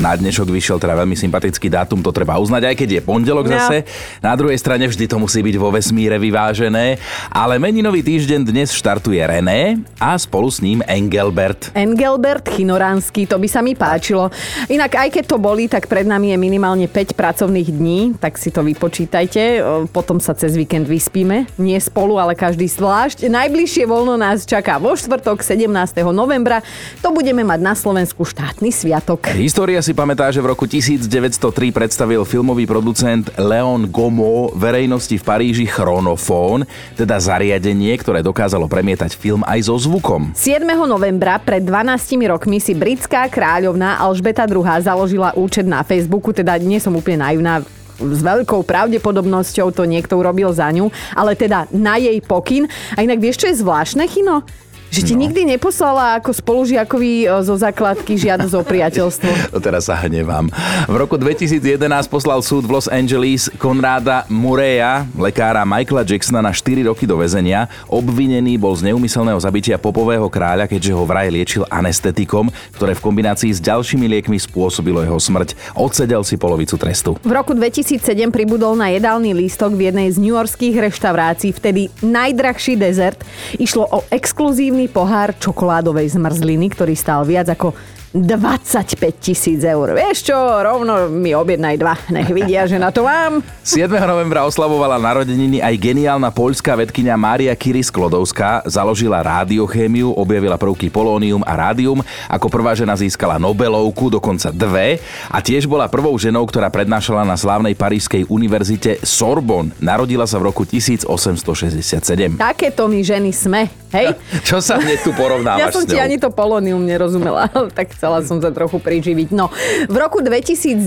Na dnešok vyšiel teda veľmi sympatický dátum, to treba uznať, aj keď je pondelok No. zase. Na druhej strane vždy to musí byť vo vesmíre vyvážené. Ale meninový týždeň dnes štartuje René a spolu s ním Engelbert. Engelbert Chinoránsky, to by sa mi páčilo. Inak aj keď to boli, tak pred nami je minimálne 5 pracovných dní, tak si to vypočítajte. Potom sa cez víkend vyspíme. Nie spolu, ale každý zvlášť. Najbližšie voľno nás čaká vo štvrtok 17. novembra. To budeme mať na Slovensku štátny sviatok. História si pamätá, že v roku 1903 predstavil filmový producent Leon Gomo verejnosti v Paríži chronofón, teda zariadenie, ktoré dokázalo premietať film aj so zvukom. 7. novembra pred 12 rokmi si britská kráľovná Alžbeta II založila účet na Facebooku, teda nie som úplne naivná, s veľkou pravdepodobnosťou to niekto urobil za ňu, ale teda na jej pokyn. A inak vieš, čo je zvláštne, Chino? Že ti no. nikdy neposlala ako spolužiakovi e, zo základky žiadosť o priateľstvo. To teraz sa hnevám. V roku 2011 poslal súd v Los Angeles Konráda Mureya, lekára Michaela Jacksona na 4 roky do väzenia. Obvinený bol z neumyselného zabitia popového kráľa, keďže ho vraj liečil anestetikom, ktoré v kombinácii s ďalšími liekmi spôsobilo jeho smrť. Odsedel si polovicu trestu. V roku 2007 pribudol na jedálny lístok v jednej z newyorských reštaurácií, vtedy najdrahší dezert. Išlo o exkluzívny pohár čokoládovej zmrzliny, ktorý stál viac ako 25 tisíc eur. Vieš čo, rovno mi objednaj dva, nech vidia, že na to mám. 7. novembra oslavovala narodeniny aj geniálna poľská vedkynia Mária Curie Sklodovská. Založila radiochémiu, objavila prvky polónium a rádium. Ako prvá žena získala Nobelovku, dokonca dve. A tiež bola prvou ženou, ktorá prednášala na slávnej parížskej univerzite Sorbonne. Narodila sa v roku 1867. Takéto my ženy sme, hej? Čo sa hneď tu porovnávaš Ja som s ti ani to polonium nerozumela, ale tak chcela som sa trochu priživiť. No, v roku 2019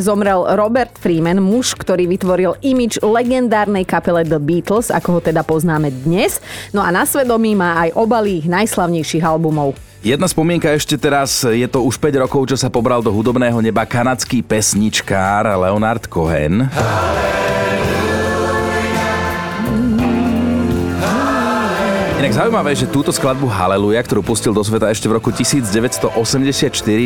zomrel Robert Freeman, muž, ktorý vytvoril imič legendárnej kapele The Beatles, ako ho teda poznáme dnes. No a na svedomí má aj obaly ich najslavnejších albumov. Jedna spomienka ešte teraz, je to už 5 rokov, čo sa pobral do hudobného neba kanadský pesničkár Leonard Cohen. Inak zaujímavé, že túto skladbu Haleluja, ktorú pustil do sveta ešte v roku 1984,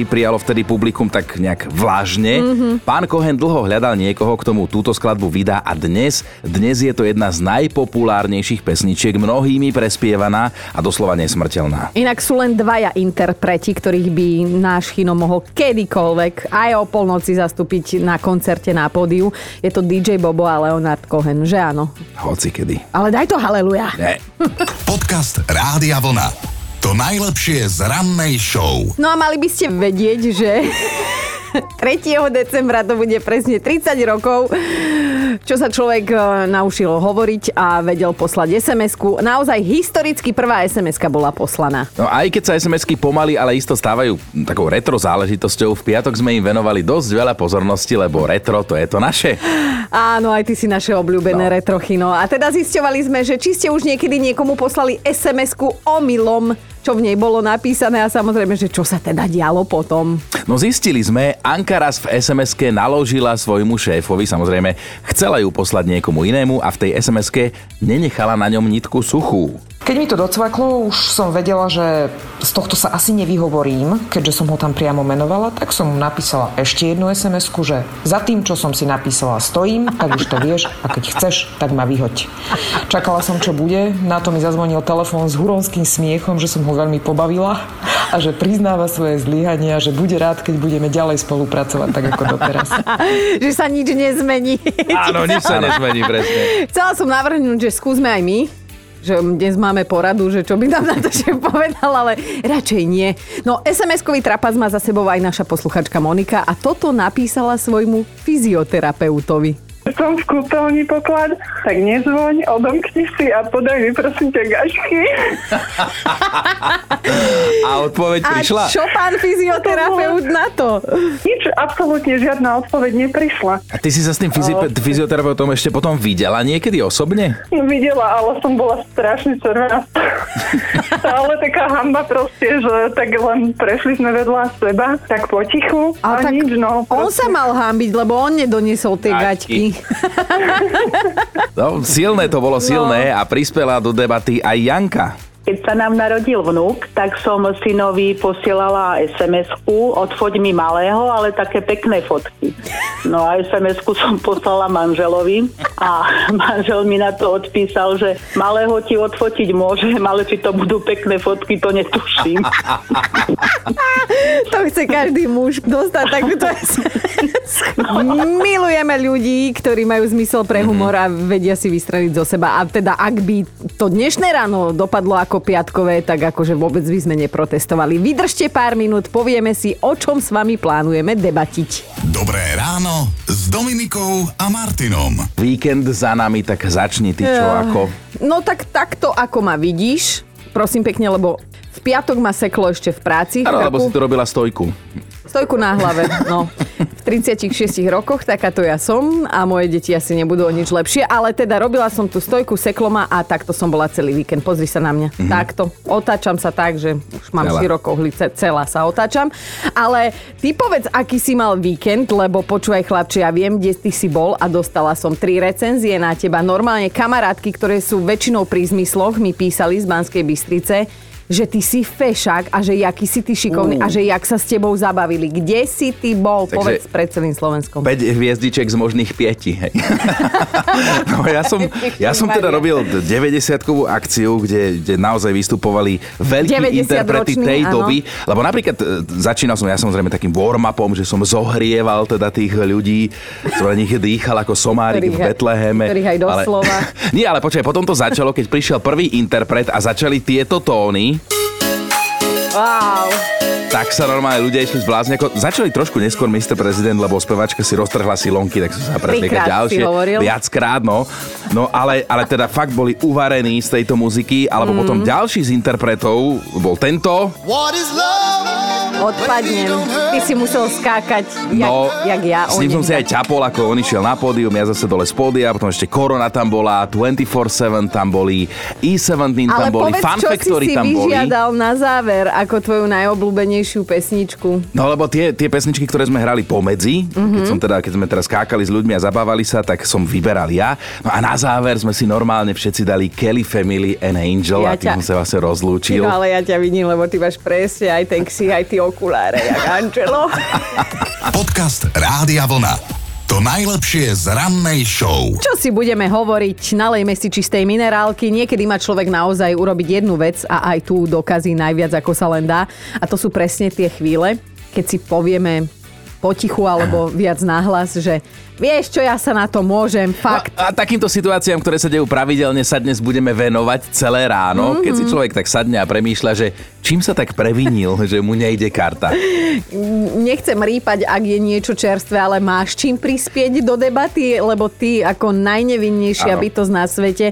prijalo vtedy publikum tak nejak vlážne. Mm-hmm. Pán Cohen dlho hľadal niekoho, k tomu túto skladbu vydá a dnes, dnes je to jedna z najpopulárnejších pesničiek, mnohými prespievaná a doslova nesmrteľná. Inak sú len dvaja interpreti, ktorých by náš Chino mohol kedykoľvek aj o polnoci zastúpiť na koncerte na pódiu. Je to DJ Bobo a Leonard Cohen, že áno? Hoci kedy. Ale daj to haleluja. Ne. Podcast Rádia Vlna. To najlepšie z rannej show. No a mali by ste vedieť, že 3. decembra to bude presne 30 rokov, čo sa človek e, naučil hovoriť a vedel poslať SMS-ku. Naozaj historicky prvá SMS-ka bola poslaná. No aj keď sa SMS-ky pomaly, ale isto stávajú takou retro záležitosťou, v piatok sme im venovali dosť veľa pozornosti, lebo retro to je to naše. Áno, aj ty si naše obľúbené no. retrochino. A teda zisťovali sme, že či ste už niekedy niekomu poslali SMS-ku omylom, čo v nej bolo napísané a samozrejme, že čo sa teda dialo potom. No zistili sme, Anka v SMS-ke naložila svojmu šéfovi, samozrejme, chcela ju poslať niekomu inému a v tej SMS-ke nenechala na ňom nitku suchú. Keď mi to docvaklo, už som vedela, že z tohto sa asi nevyhovorím, keďže som ho tam priamo menovala, tak som mu napísala ešte jednu sms že za tým, čo som si napísala, stojím, tak už to vieš a keď chceš, tak ma vyhoď. Čakala som, čo bude, na to mi zazvonil telefón s huronským smiechom, že som ho veľmi pobavila a že priznáva svoje zlyhania, že bude rád, keď budeme ďalej spolupracovať tak ako doteraz. že sa nič nezmení. Áno, nič sa nezmení presne. Chcela som navrhnúť, že skúsme aj my že dnes máme poradu, že čo by nám na to šéf povedal, ale radšej nie. No, SMS-kový trapas má za sebou aj naša posluchačka Monika a toto napísala svojmu fyzioterapeutovi. Som v kúpeľni poklad, tak nezvoň, odomkni si a podaj mi prosím ťa gašky. A odpoveď A prišla? čo pán fyzioterapeut na to? Nič, absolútne žiadna odpoveď neprišla. A ty si sa s tým fyzi- fyzioterapeutom ešte potom videla niekedy osobne? Videla, ale som bola strašne červená. Stále taká hamba proste, že tak len prešli sme vedľa seba, tak potichu a, tak nič, no. on sa mal hambiť, lebo on nedoniesol tie Gaťky. No, silné to bolo silné a prispela do debaty aj Janka. Keď sa nám narodil vnúk, tak som synovi posielala SMS-ku, odfoď mi malého, ale také pekné fotky. No a SMS-ku som poslala manželovi a manžel mi na to odpísal, že malého ti odfotiť môžem, ale či to budú pekné fotky, to netuším. To chce každý muž dostať takúto Milujeme ľudí, ktorí majú zmysel pre humor a vedia si vystreliť zo seba. A teda ak by to dnešné ráno dopadlo ako piatkové, tak akože vôbec by sme neprotestovali. Vydržte pár minút, povieme si, o čom s vami plánujeme debatiť. Dobré ráno s Dominikou a Martinom. Víkend za nami, tak začni ty čo Eh, ako. No tak takto, ako ma vidíš, prosím pekne, lebo v piatok ma seklo ešte v práci. Áno, lebo si tu robila stojku. Stojku na hlave, no. V 36 rokoch takáto ja som a moje deti asi nebudú o nič lepšie, ale teda robila som tú stojku, seklo ma a takto som bola celý víkend. Pozri sa na mňa. Mm-hmm. Takto. Otáčam sa tak, že už mám Celá. širokohlice, celá sa otáčam. Ale ty povedz, aký si mal víkend, lebo počúvaj chlapče, ja viem, kde ty si bol a dostala som tri recenzie na teba. Normálne kamarátky, ktoré sú väčšinou pri zmysloch, mi písali z Banskej Bystrice, že ty si fešák a že jaký si ty šikovný a že jak sa s tebou zabavili. Kde si ty bol? Takže- Povedz pred celým Slovenskom. 5 hviezdiček z možných 5. Hej. no, ja, som, ja som teda robil 90-kovú akciu, kde, kde naozaj vystupovali veľkí 90 interprety tej áno. doby. Lebo napríklad e, začínal som ja samozrejme takým warm-upom, že som zohrieval teda tých ľudí, som na nich dýchal ako somárik Ktorých v Betleheme. ktorých aj doslova. Ale, nie, ale počkaj, potom to začalo, keď prišiel prvý interpret a začali tieto tóny, Wow. tak sa normálne ľudia išli zblázniť. Ako, začali trošku neskôr Mr. Prezident, lebo spevačka si roztrhla silonky, tak som sa si ďalšie. Viackrát, no. No ale, ale teda fakt boli uvarení z tejto muziky, alebo Mhm. potom ďalší z interpretov bol tento. Odpadnem. Ty si musel skákať, jak, No, jak ja. s ním som si aj ťapol, ako on išiel na pódium, ja zase dole z pódia, potom ešte Korona tam bola, 24-7 tam boli, E17 tam Ale boli, povedz, Fun Factory tam boli. vyžiadal na záver ako tvoju najobľúbenejšiu pesničku. No lebo tie, tie pesničky, ktoré sme hrali pomedzi, mm-hmm. Mhm. keď, som teda, keď sme teraz skákali s ľuďmi a zabávali sa, tak som vyberal ja. No a na záver sme si normálne všetci dali Kelly Family and Angel Ja a tým ťa- som sa vlastne rozlúčil. No ale ja ťa vidím, lebo ty máš presne aj ten ksich, aj tie okuláre, jak Angelo. Podcast Rádia Vlna. To najlepšie z rannej show. Čo si budeme hovoriť? Nalejme si čistej minerálky. Niekedy má človek naozaj urobiť jednu vec a aj tu dokazí najviac, ako sa len dá. A to sú presne tie chvíle, keď si povieme potichu alebo viac nahlas, že vieš čo, ja sa na to môžem, fakt. No, a takýmto situáciám, ktoré sa dejú pravidelne, sa dnes budeme venovať celé ráno, mm-hmm. keď si človek tak sadne a premýšľa, že čím sa tak previnil, že mu nejde karta. Nechcem rýpať, ak je niečo čerstvé, ale máš čím prispieť do debaty, lebo ty ako najnevinnejšia Áno. bytosť na svete,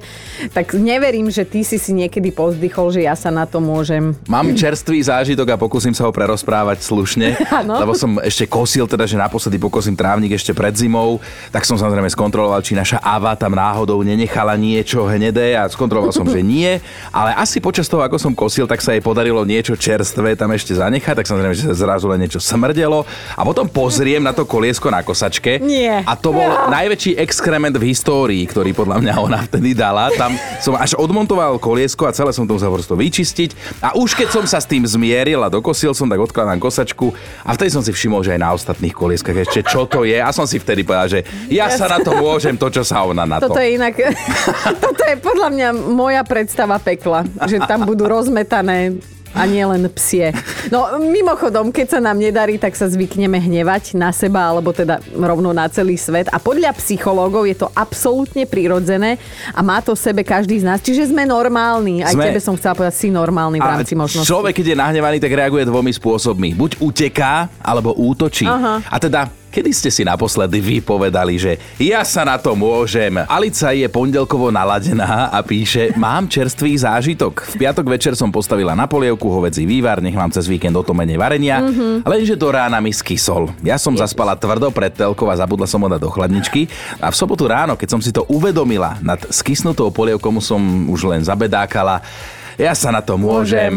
tak neverím, že ty si si niekedy pozdychol, že ja sa na to môžem. Mám čerstvý zážitok a pokúsim sa ho prerozprávať slušne, Áno. lebo som ešte kosil, teda, že naposledy pokosím trávnik ešte pred zimou, tak som samozrejme skontroloval, či naša Ava tam náhodou nenechala niečo hnedé a skontroloval som, že nie, ale asi počas toho, ako som kosil, tak sa jej podarilo niečo čerstvé tam ešte zanechať, tak samozrejme, že sa zrazu len niečo smrdelo a potom pozriem na to koliesko na kosačke Nie. a to bol najväčší exkrement v histórii, ktorý podľa mňa ona vtedy dala. Tam som až odmontoval koliesko a celé som to musel prosto vyčistiť. A už keď som sa s tým zmieril a dokosil som, tak odkladám kosačku a vtedy som si všimol, že aj na ostatných kolieskach ešte čo to je. A som si vtedy povedal, že ja sa na to môžem, to čo sa ona na to. Toto je inak, toto je podľa mňa moja predstava pekla, že tam budú rozmetané a nie len psie. No mimochodom, keď sa nám nedarí, tak sa zvykneme hnevať na seba, alebo teda rovno na celý svet. A podľa psychológov je to absolútne prirodzené a má to sebe každý z nás. Čiže sme normálni. Aj Sme. tebe som chcela povedať, si normálny v rámci možnosti. Človek, keď je nahnevaný, tak reaguje dvomi spôsobmi. Buď uteká, alebo útočí. Aha. A teda, kedy ste si naposledy vy povedali, že ja sa na to môžem. Alica je pondelkovo naladená a píše, mám čerstvý zážitok. V piatok večer som postavila na polievku hovedzí vývar, nech mám cez víkend o to menej varenia, mm-hmm. lenže do rána mi skysol. Ja som zaspala tvrdo pred telkou a zabudla som ho dať do chladničky a v sobotu ráno, keď som si to uvedomila, nad skysnutou polievkou som už len zabedákala, ja sa na to môžem.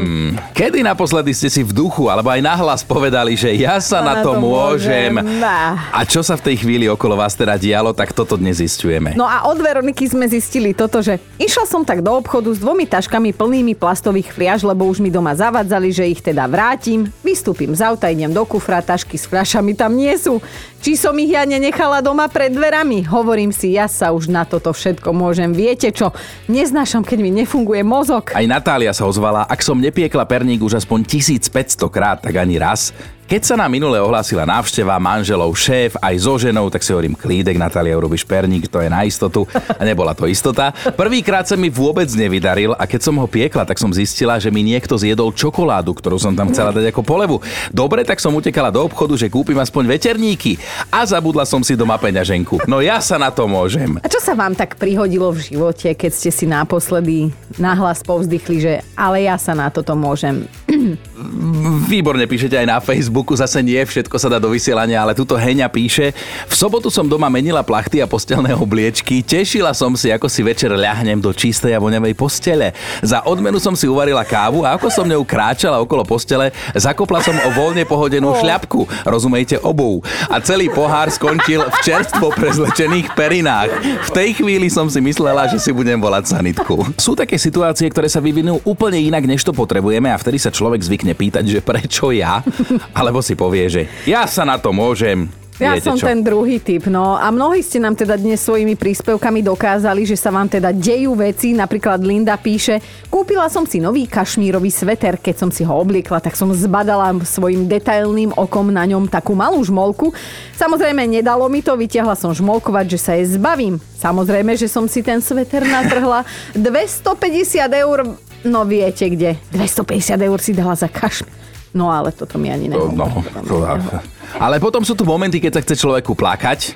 Kedy naposledy ste si v duchu alebo aj nahlas povedali, že ja sa na to môžem? Á. A čo sa v tej chvíli okolo vás teda dialo, tak toto dnes zistujeme. No a od Veroniky sme zistili toto, že išla som tak do obchodu s dvomi taškami plnými plastových fliaž, lebo už mi doma zavadzali, že ich teda vrátim. Vystúpim z auta, idem do kufra, tašky s fľašami tam nie sú. Či som ich ja nenechala doma pred dverami? Hovorím si, ja sa už na toto všetko môžem. Viete čo? Neznášam, keď mi nefunguje mozog. Aj Natália sa ozvala, ak som nepiekla perník už aspoň 1500 krát, tak ani raz. Keď sa nám minule ohlásila návšteva manželov, šéf aj so ženou, tak si hovorím, klídek, Natália, urobíš perník, to je na istotu. A nebola to istota. Prvýkrát sa mi vôbec nevydaril a keď som ho piekla, tak som zistila, že mi niekto zjedol čokoládu, ktorú som tam chcela dať ako polevu. Dobre, tak som utekala do obchodu, že kúpim aspoň veterníky a zabudla som si doma peňaženku. No ja sa na to môžem. A čo sa vám tak prihodilo v živote, keď ste si naposledy nahlas povzdychli, že ale ja sa na toto môžem? Výborne píšete aj na Facebooku, zase nie všetko sa dá do vysielania, ale tuto Heňa píše. V sobotu som doma menila plachty a postelné obliečky, tešila som si, ako si večer ľahnem do čistej a voňavej postele. Za odmenu som si uvarila kávu a ako som ňou kráčala okolo postele, zakopla som o voľne pohodenú šľapku, rozumejte obou. A celý pohár skončil v čerstvo prezlečených perinách. V tej chvíli som si myslela, že si budem volať sanitku. Sú také situácie, ktoré sa vyvinú úplne inak, než to potrebujeme a vtedy sa človek zvykne pýtať, že prečo ja, alebo si povie, že ja sa na to môžem. Ja Viete som čo? ten druhý typ, no a mnohí ste nám teda dnes svojimi príspevkami dokázali, že sa vám teda dejú veci, napríklad Linda píše, kúpila som si nový kašmírový sveter, keď som si ho obliekla, tak som zbadala svojim detailným okom na ňom takú malú žmolku. Samozrejme, nedalo mi to, vytiahla som žmolkovať, že sa jej zbavím. Samozrejme, že som si ten sveter natrhla. 250 eur, no viete kde, 250 eur si dala za kašmír. No ale toto mi ani To, nehovorí. no, to, ale potom sú tu momenty, keď sa chce človeku plakať,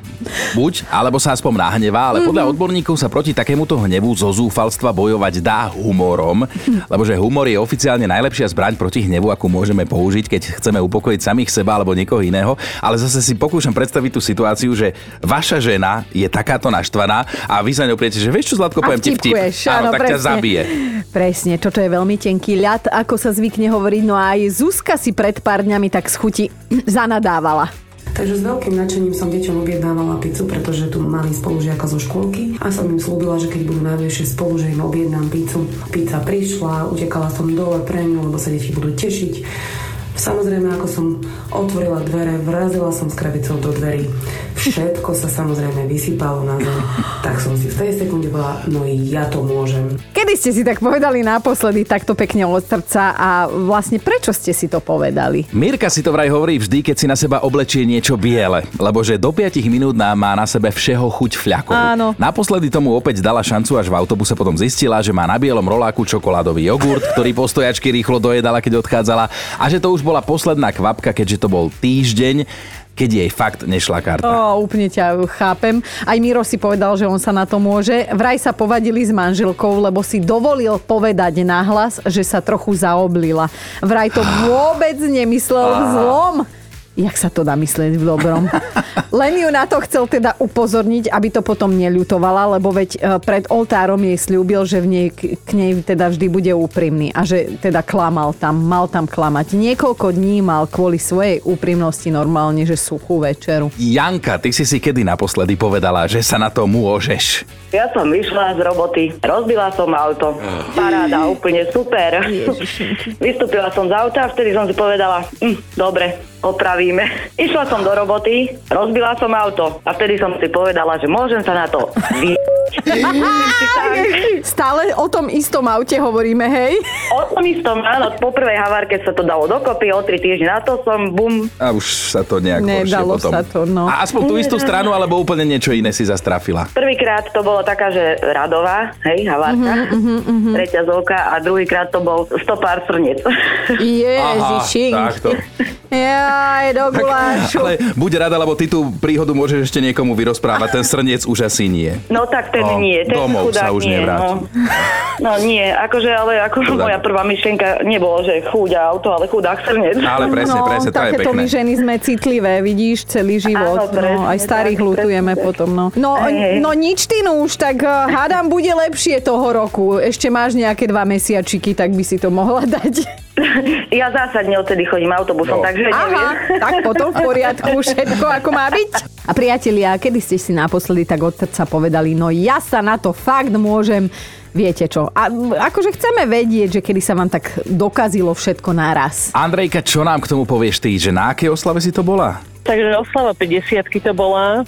buď, alebo sa aspoň nahnevá, ale podľa odborníkov sa proti takémuto hnevu zo zúfalstva bojovať dá humorom, lebo že humor je oficiálne najlepšia zbraň proti hnevu, akú môžeme použiť, keď chceme upokojiť samých seba alebo niekoho iného. Ale zase si pokúšam predstaviť tú situáciu, že vaša žena je takáto naštvaná a vy za ňou že vieš čo, Zlatko, poviem ti vtip. Áno, áno, tak ťa presne. zabije. Presne, toto je veľmi tenký ľad, ako sa zvykne hovoriť. No a aj Zuzka si pred pár dňami tak z chuti zanadávala. Takže s veľkým nadšením som deťom objednávala pizzu, pretože tu mali spolužiaka zo škôlky a som im slúbila, že keď budú najbližšie spolu, že im objednám pizzu. Pizza prišla, utekala som dole pre ňu, lebo sa deti budú tešiť. Samozrejme, ako som otvorila dvere, vrazila som s krabicou do dverí. Všetko sa samozrejme vysypalo na zem. Tak som si v tej sekunde bola, no ja to môžem. Kedy ste si tak povedali naposledy takto pekne od srdca a vlastne prečo ste si to povedali? Mirka si to vraj hovorí vždy, keď si na seba oblečie niečo biele, lebo že do 5 minút nám má na sebe všeho chuť fľakov. Áno. Naposledy tomu opäť dala šancu, až v autobuse potom zistila, že má na bielom roláku čokoládový jogurt, ktorý po stojačky rýchlo dojedala, keď odchádzala a že to už bola posledná kvapka, keďže to bol týždeň, keď jej fakt nešla karta. Ó, úplne ťa chápem. Aj Miro si povedal, že on sa na to môže. Vraj sa povadili s manželkou, lebo si dovolil povedať nahlas, že sa trochu zaoblila. Vraj to vôbec nemyslel v zlom. Jak sa to dá myslieť v dobrom? Len ju na to chcel teda upozorniť, aby to potom neľutovala, lebo veď e, pred oltárom jej slúbil, že v nej, k k nej teda vždy bude úprimný a že teda klamal tam, mal tam klamať. Niekoľko dní mal kvôli svojej úprimnosti normálne, že suchú večeru. Janka, ty si si kedy naposledy povedala, že sa na to môžeš? Ja som vyšla z roboty, rozbila som auto. Paráda, úplne super. Vystúpila som z auta a vtedy som si povedala, hm, dobre, opravíme. Išla som do roboty, rozbila som auto a vtedy som si povedala, že môžem sa na to vy... Stále o tom istom aute hovoríme, hej? O tom istom, áno, po prvej havárke sa to dalo dokopy, o tri týždne na to som, bum, A už sa to nejak Nedalo potom. sa to, no. A aspoň tú istú stranu, alebo úplne niečo iné si zastrafila. Prvýkrát to bolo taká, že radová, hej, havárka, Mhm, reťazovka a druhýkrát to bol stopár srnec. Ježišink. takto. Jaj, do gulášu. Ale buď rada, lebo ty tú príhodu môžeš ešte niekomu vyrozprávať, ten srniec už asi nie. No tak ten O, nie, ten domov chudák sa už nie. nevráti. No. no nie, akože ale ako Chudák. moja prvá myšlienka nebolo, že chúďa auto, ale chudák srnec. Ale presne, no, presne, to je takéto my pekné. ženy sme citlivé, vidíš, celý život. Áno, presne no, aj starých tak, lutujeme presne. potom. No, no, Hej, no nič ty no už, tak uh, hádam bude lepšie toho roku. Ešte máš nejaké dva mesiačiky, tak by si to mohla dať. Ja zásadne odtedy chodím autobusom, No. takže neviem. Aha, tak potom v poriadku, všetko ako má byť. A priatelia, kedy ste si naposledy tak od srdca povedali, no ja sa na to fakt môžem, viete čo. A akože chceme vedieť, že kedy sa vám tak dokazilo všetko naraz. Andrejka, čo nám k tomu povieš ty, že na akej oslave si to bola? Takže oslava 50 to bola.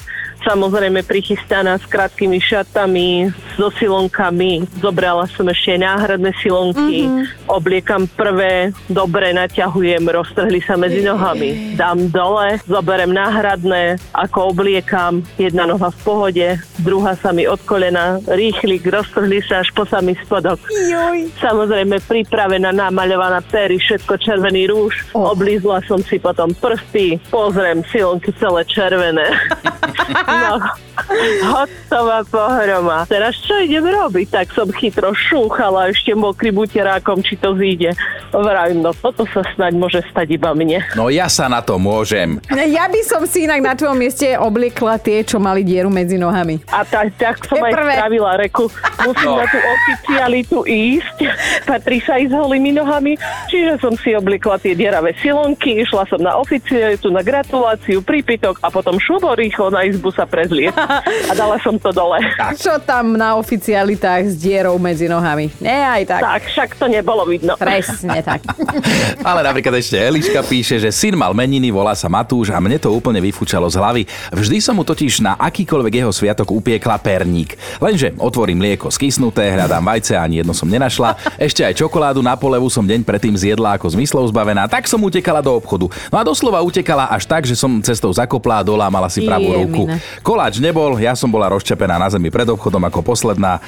Samozrejme prichystaná s krátkými šatami, so silonkami. Zobrala som ešte aj náhradné silonky. Mm-hmm. Obliekam prvé, dobre naťahujem, roztrhli sa medzi nohami. Dám dole, zoberem náhradné, ako obliekam. Jedna noha v pohode, druhá sa mi od kolena, rýchlik, roztrhli sa až po samý spodok. Joj. Samozrejme pripravená, namaľovaná pery, všetko červený rúž. Oh. Oblízla som si potom prsty, pozriem silonky celé červené. no, hotová pohroma. Teraz čo idem robiť? Tak som chytro šúchala ešte mokrým uterákom, či to zíde. Vravím, no toto sa snáď môže stať iba mne. No ja sa na to môžem. Ja by som si inak na tvojom mieste obliekla tie, čo mali dieru medzi nohami. A tak, tak som Je aj prvé. spravila reku. Musím No. na tú oficialitu ísť. Patrí sa ísť holými nohami. Čiže som si obliekla tie dieravé silonky, išla som na oficialitu, na gratuláciu, prípitok a potom šubo rýchlo na izbu sa prezlieť. A dala som to dole. Čo tam na oficialitách s dierou medzi nohami? Nie, aj tak. Tak, však to nebolo vidno. Presne tak. Ale napríklad ešte Eliška píše, že syn mal meniny, volá sa Matúš a mne to úplne vyfúčalo z hlavy. Vždy som mu totiž na akýkoľvek jeho sviatok upiekla perník. Lenže otvorím mlieko skysnuté, hľadám vajce a ani jedno som nenašla. Ešte aj čokoládu na polevu som deň predtým zjedla ako zmyslov zbavená, tak som utekala do obchodu. No a doslova utekala až tak, že som cestou zakopla a dolámala si pravú Jemine. ruku. Koláč nebol, ja som bola rozčepená na zemi pred obchodom ako posledná.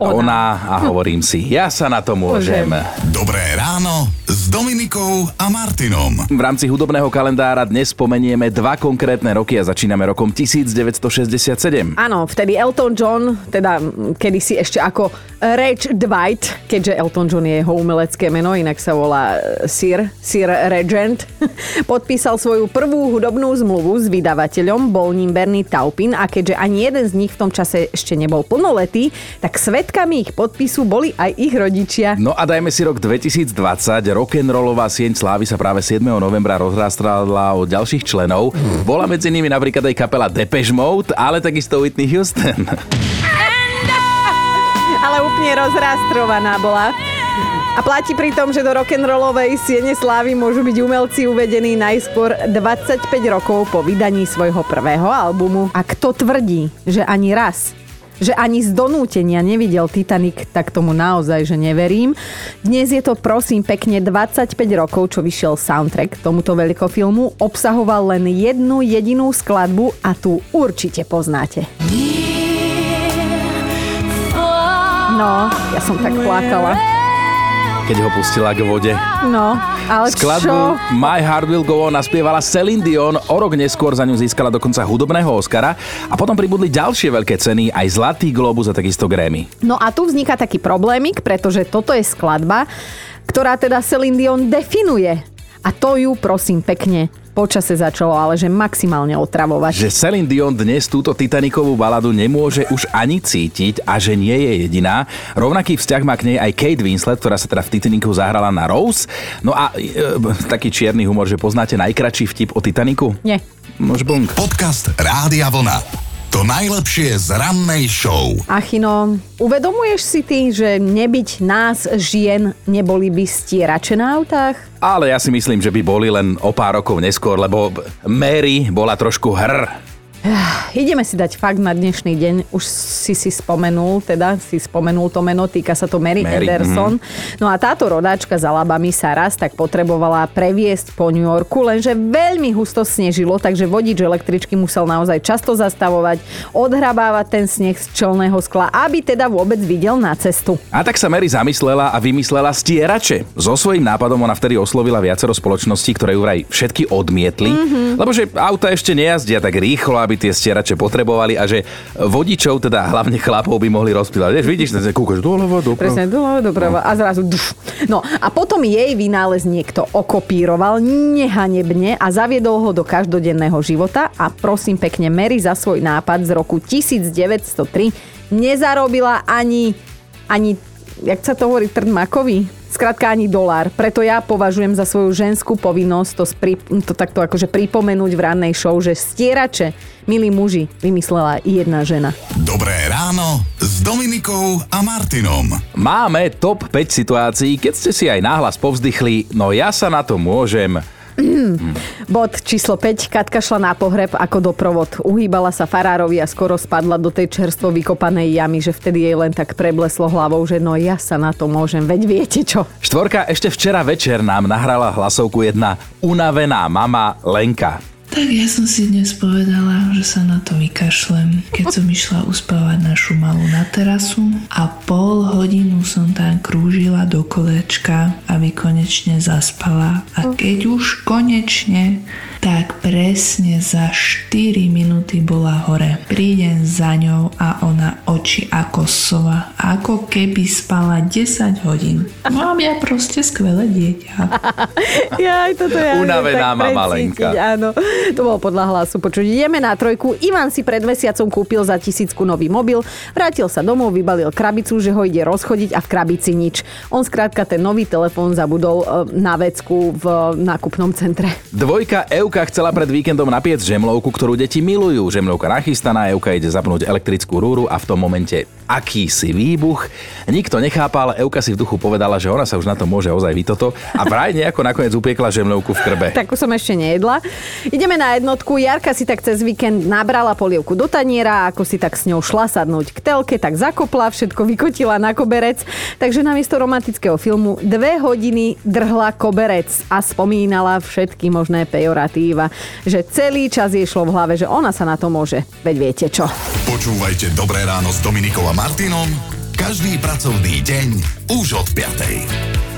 Ona, ona a hovorím si, ja sa na to môžem. Dobré ráno s Dominikou a Martinom. V rámci hudobného kalendára dnes spomenieme dva konkrétne roky a začíname rokom 1967. Áno, vtedy Elton John, teda kedysi ešte ako Reg Dwight, keďže Elton John je jeho umelecké meno, inak sa volá e, Sir, Sir Regent, podpísal svoju prvú hudobnú zmluvu s vydavateľom, bol ním Bernie Taupin a keďže ani jeden z nich v tom čase ešte nebol plnoletý, tak svetkami ich podpisu boli aj ich rodičia. No a dajme si rok 2020. Rock'n'rollová sieň slávy sa práve 7. novembra rozrástala od ďalších členov. Bola medzi nimi napríklad aj kapela Depeche Mode, ale takisto Whitney Houston. ale úplne rozrastrovaná bola. A platí pri tom, že do rock'n'rollovej siene slávy môžu byť umelci uvedení najskôr 25 rokov po vydaní svojho prvého albumu. A kto tvrdí, že ani raz že ani z donútenia nevidel Titanic, tak tomu naozaj, že neverím. Dnes je to prosím pekne 25 rokov, čo vyšiel soundtrack tomuto veľkofilmu. Obsahoval len jednu jedinú skladbu a tu určite poznáte. No, ja som tak plakala. Keď ho pustila k vode. No, ale Skladbu čo? My Heart Will Go On naspievala Celine Dion, o rok neskôr za ňu získala dokonca hudobného Oscara a potom pribudli ďalšie veľké ceny, aj Zlatý Globus a takisto Grammy. No a tu vzniká taký problémik, pretože toto je skladba, ktorá teda Celine Dion definuje. A to ju, prosím, pekne počase začalo, ale že maximálne otravovať. Že Celine Dion dnes túto Titanikovú baladu nemôže už ani cítiť a že nie je jediná. Rovnaký vzťah má k nej aj Kate Winslet, ktorá sa teda v Titaniku zahrala na Rose. No a e, taký čierny humor, že poznáte najkračší vtip o Titaniku? Nie. Nož bong. Podcast Rádia Vlna. To najlepšie z rannej show. Achino, uvedomuješ si ty, že nebyť nás žien neboli by stierače na autách? Ale ja si myslím, že by boli len o pár rokov neskôr, lebo Mary bola trošku hr. Ideme si dať fakt na dnešný deň. Už si si spomenul, teda si spomenul to meno, týka sa to Mary, Mary, Anderson. No a táto rodáčka za labami sa raz tak potrebovala previesť po New Yorku, lenže veľmi husto snežilo, takže vodič električky musel naozaj často zastavovať, odhrabávať ten sneh z čelného skla, aby teda vôbec videl na cestu. A tak sa Mary zamyslela a vymyslela stierače. So svojím nápadom ona vtedy oslovila viacero spoločností, ktoré ju vraj všetky odmietli, mm-hmm. lebo že auta ešte nejazdia tak rýchlo, aby tie stierače potrebovali a že vodičov, teda hlavne chlapov, by mohli rozpývať. Vieš, vidíš, sa kúkaš doľava, doprava. Presne, doľava, doprava a zrazu duf. No a potom jej vynález niekto okopíroval nehanebne a zaviedol ho do každodenného života a prosím pekne, Mary za svoj nápad z roku 1903 nezarobila ani, ani jak sa to hovorí, trn makový? Skrátka ani dolár. Preto ja považujem za svoju ženskú povinnosť to, spri, to takto akože pripomenúť v rannej show, že stierače, milí muži, vymyslela jedna žena. Dobré ráno s Dominikou a Martinom. Máme top 5 situácií, keď ste si aj náhlas povzdychli, no ja sa na to môžem. Bod číslo 5. Katka šla na pohreb ako doprovod. Uhýbala sa farárovi a skoro spadla do tej čerstvo vykopanej jamy, že vtedy jej len tak prebleslo hlavou, že no ja sa na to môžem, veď viete čo. Štvorka ešte včera večer nám nahrala hlasovku jedna unavená mama Lenka. Tak ja som si dnes povedala, že sa na to vykašlem, keď som išla uspávať našu malú na terasu a pol hodinu som tam krúžila do kolečka, aby konečne zaspala. A keď už konečne, tak presne za 4 minúty bola hore. Prídem za ňou a ona oči ako sova, ako keby spala 10 hodín. Mám ja proste skvelé dieťa. Ja, aj toto ja Unavená mama Lenka. Áno, to bolo podľa hlasu počuť. Ideme na trojku. Ivan si pred mesiacom kúpil za tisícku nový mobil, vrátil sa domov, vybalil krabicu, že ho ide rozchodiť a v krabici nič. On skrátka ten nový telefón zabudol e, na vecku v nákupnom centre. Dvojka Euka chcela pred víkendom napiec žemlovku, ktorú deti milujú. Žemlovka nachystaná, Euka ide zapnúť elektrickú rúru a v tom momente akýsi výbuch. Nikto nechápal, Euka si v duchu povedala, že ona sa už na to môže ozaj vytoto a vraj nejako nakoniec upiekla žemlovku v krbe. Takú som ešte nejedla. Ideme na jednotku. Jarka si tak cez víkend nabrala polievku do taniera, ako si tak s ňou šla sadnúť k telke, tak zakopla, všetko vykotila na koberec. Takže namiesto romantického filmu dve hodiny drhla koberec a spomínala všetky možné pejoratíva. Že celý čas jej šlo v hlave, že ona sa na to môže. Veď viete čo. Počúvajte Dobré ráno s Dominikou a Martinom každý pracovný deň už od 5.